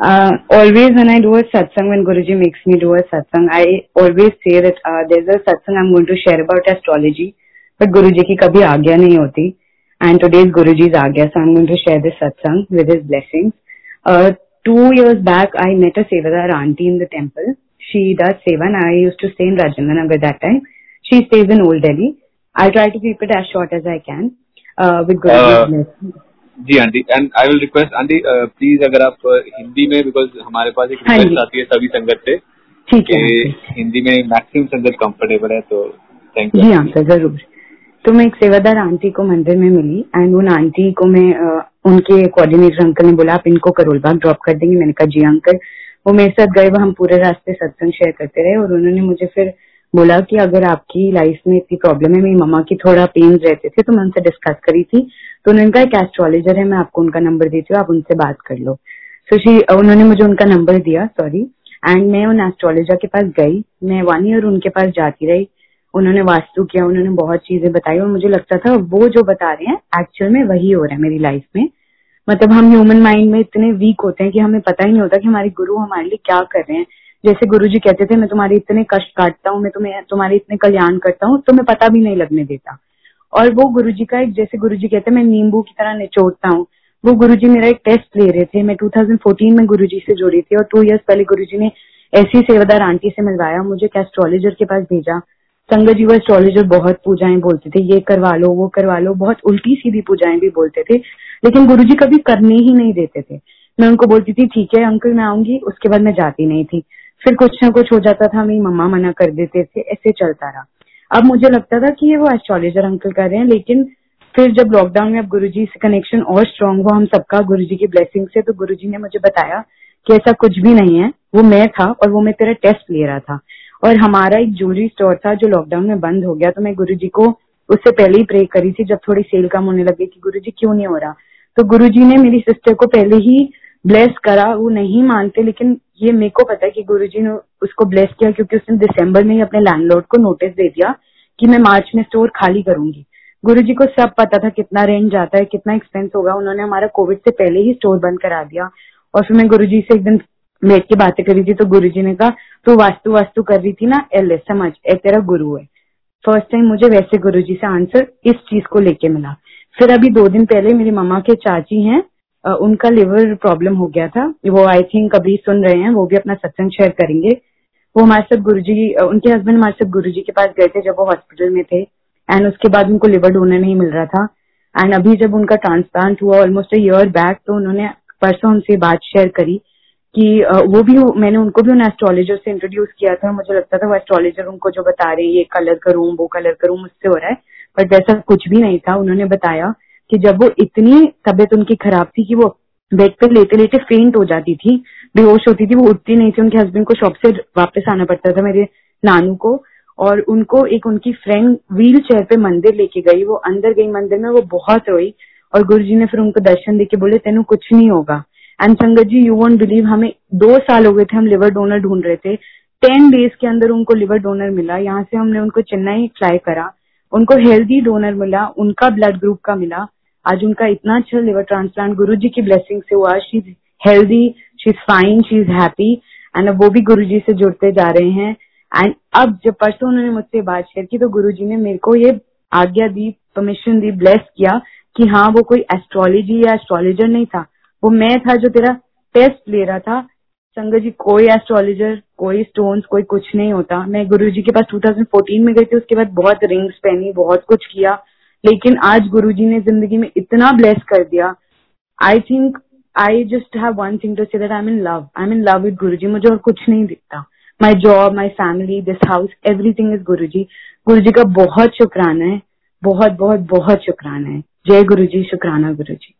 Uh, always when I do a satsang, when Guruji makes me do a satsang, I always say that uh, there's a satsang I'm going to share about astrology, but Guruji ki kabhi agya nahi hoti. And today is Guruji's agya, so I'm going to share this satsang with his blessings. Uh, two years back, I met a sevadar auntie in the temple. She does seva, and I used to stay in Rajendra that time. She stays in Old Delhi. I try to keep it as short as I can uh, with Guruji's uh, blessings. Ji aunty and I will request aunty please अगर आप uh, Hindi में because हमारे पास एक request हाँ आती है सभी संगत से ठीक है हिंदी में मैक्सिमम संगत कंफर्टेबल है तो थैंक यू जी हाँ सर ज़रूर। तो मैं एक सेवादार आंटी को मंदिर में मिली एंड उन आंटी को मैं uh, उनके कोऑर्डिनेटर अंकल ने बोला आप इनको करोल बाग ड्रॉप कर देंगे। मैंने कहा जी अंकल वो मेरे साथ गए वो हम पूरे रास्ते सत्संग शेयर करते रहे और उन्होंने मुझे फिर बोला कि अगर आपकी लाइफ में इतनी प्रॉब्लम है मेरी मम्मा की थोड़ा पेन रहते थे तो मैं उनसे डिस्कस करी थी। तो उन्होंने कहा एक एस्ट्रोलॉजर है मैं आपको उनका नंबर देती हूँ आप उनसे बात कर लो। सो so, शी उन्होंने मुझे उनका नंबर दिया सॉरी एंड मैं उन एस्ट्रोलॉजर के पास गई मैं वन ईयर उनके पास जाती रही। उन्होंने वास्तु किया उन्होंने बहुत चीज़ें बताई और मुझे लगता था वो जो बता रहे हैं एक्चुअल में वही हो रहा है मेरी लाइफ में। मतलब हम ह्यूमन माइंड में इतने वीक होते हैं कि हमें पता ही नहीं होता कि हमारे गुरु हमारे लिए क्या कर रहे हैं। जैसे गुरु जी कहते थे, मैं तुम्हारे इतने कष्ट काटता हूँ, मैं तुम्हें, तुम्हारे इतने कल्याण करता हूँ तो मैं पता भी नहीं लगने देता। और वो गुरु जी का एक, जैसे गुरु जी कहते मैं नींबू की तरह निचोड़ता हूँ। वो गुरु जी मेरा एक टेस्ट ले रहे थे। मैं 2014 में गुरु जी से जुड़ी थी और टू इयर्स पहले गुरु जी ने ऐसी सेवादार आंटी से मिलवाया, मुझे एक एस्ट्रोलॉजर के पास भेजा। संगत जी वो एस्ट्रोलॉजर बहुत पूजाएँ बोलते थे, ये करवा लो, वो करवा लो। बहुत उल्टी सीधी पूजाएँ भी बोलते थे, लेकिन गुरु जी कभी करने ही नहीं देते थे। मैं उनको बोलती थी, ठीक है, अंकल, मैं आऊँगी, उसके बाद मैं जाती नहीं थी। फिर कुछ ना कुछ हो जाता था, मेरी मम्मा मना कर देते थे, ऐसे चलता रहा। अब मुझे लगता था कि ये वो एस्ट्रोलॉजर अंकल कर रहे हैं, लेकिन फिर जब लॉकडाउन में अब गुरुजी से कनेक्शन और स्ट्रांग हुआ, हम सबका गुरु जी की ब्लेसिंग से तो गुरु जी ने मुझे बताया कि ऐसा कुछ भी नहीं है, वो मैं था और वो मैं तेरा टेस्ट ले रहा था। और हमारा एक ज्वेलरी स्टोर था जो लॉकडाउन में बंद हो गया तो मैं गुरु जी को उससे पहले ही प्रे करी थी, जब थोड़ी सेल कम होने लगी कि गुरु जी क्यों नहीं हो रहा। तो गुरु जी ने मेरी सिस्टर को पहले ही ब्लेस करा, वो नहीं मानते, लेकिन ये मेरे को पता है कि गुरुजी ने उसको ब्लेस किया क्योंकि उसने दिसंबर में ही अपने लैंडलॉर्ड को नोटिस दे दिया कि मैं मार्च में स्टोर खाली करूँगी। गुरुजी को सब पता था कितना रेंट जाता है, कितना एक्सपेंस होगा। उन्होंने हमारा कोविड से पहले ही स्टोर बंद करा दिया। और फिर मैं गुरुजी से एक दिन बैठ के बातें करी थी तो गुरुजी ने कहा, तू वास्तु वास्तु कर रही थी ना? एल, एस समझ ए, तेरा गुरु है। फ़र्स्ट टाइम मुझे वैसे गुरुजी से आंसर इस चीज़ को लेके मिला। फिर अभी दो दिन पहले मेरी मामा के चाची हैं उनका लिवर प्रॉब्लम हो गया था। वो आई थिंक अभी सुन रहे हैं, वो भी अपना सत्संग शेयर करेंगे। वो हमारे साथ गुरु जी उनके हस्बैंड हमारे साथ गुरु जी के पास गए थे जब वो हॉस्पिटल में थे। एंड उसके बाद उनको लिवर डोनर नहीं मिल रहा था। एंड अभी जब उनका ट्रांसप्लांट हुआ ऑलमोस्ट ईयर बैक तो उन्होंने परसों उनसे बात शेयर करी कि वो भी, मैंने उनको भी उन एस्ट्रोलॉजर से इंट्रोड्यूस किया था। मुझे लगता था वो एस्ट्रोलॉजर उनको जो बता रहे ये कलर करूँ, वो कलर करूँ, मुझसे हो रहा है। बट वैसा कुछ भी नहीं था। उन्होंने बताया कि जब वो इतनी तबीयत उनकी खराब थी कि वो बेड पे लेते लेते फेंट हो जाती थी, बेहोश होती थी, वो उठती नहीं थी, उनके हस्बैंड को शॉप से वापस आना पड़ता था मेरे नानू को और उनको एक उनकी फ्रेंड व्हील चेयर पे मंदिर लेके गई, वो अंदर गई मंदिर में, वो बहुत रोई और गुरु जी ने फिर उनको दर्शन देके बोले, तेन कुछ नहीं होगा. एंड संगत जी यू वॉन्ट बिलीव हमें दो साल हो गए थे हम लिवर डोनर ढूंढ रहे थे। टेन डेज़ के अंदर उनको लिवर डोनर मिला, यहाँ से हमने उनको चेन्नई फ्लाई करा। उनको हेल्दी डोनर मिला, उनका ब्लड ग्रुप का मिला। आज उनका इतना अच्छा लिवर ट्रांसप्लांट गुरु जी की ब्लेसिंग से हुआ। She is healthy she is fine she is happy and वो भी गुरु जी से जुड़ते जा रहे हैं। एंड अब जब परसों उन्होंने मुझसे बात शेयर की तो गुरु जी ने मेरे को ये आज्ञा दी परमिशन दी ब्लेस किया कि हाँ वो कोई एस्ट्रोलॉजी या एस्ट्रोलॉजर नहीं था। वो मैं था जो तेरा टेस्ट ले रहा था। संगत जी, कोई एस्ट्रोलॉजर कोई स्टोन्स कोई कुछ नहीं होता। मैं गुरु जी के पास 2014 में गई थी, उसके बाद बहुत रिंग्स पहनी, बहुत कुछ किया। लेकिन आज गुरु जी ने ज़िंदगी में इतना ब्लेस कर दिया। I think I just have one thing to say that I am in love I am in love with Guruji. मुझे और कुछ नहीं दिखता। My job my family this house everything is Guru ji Guru जी का बहुत शुक्राना है। बहुत बहुत बहुत शुक्राना है। जय गुरु जी शुक्राना गुरु जी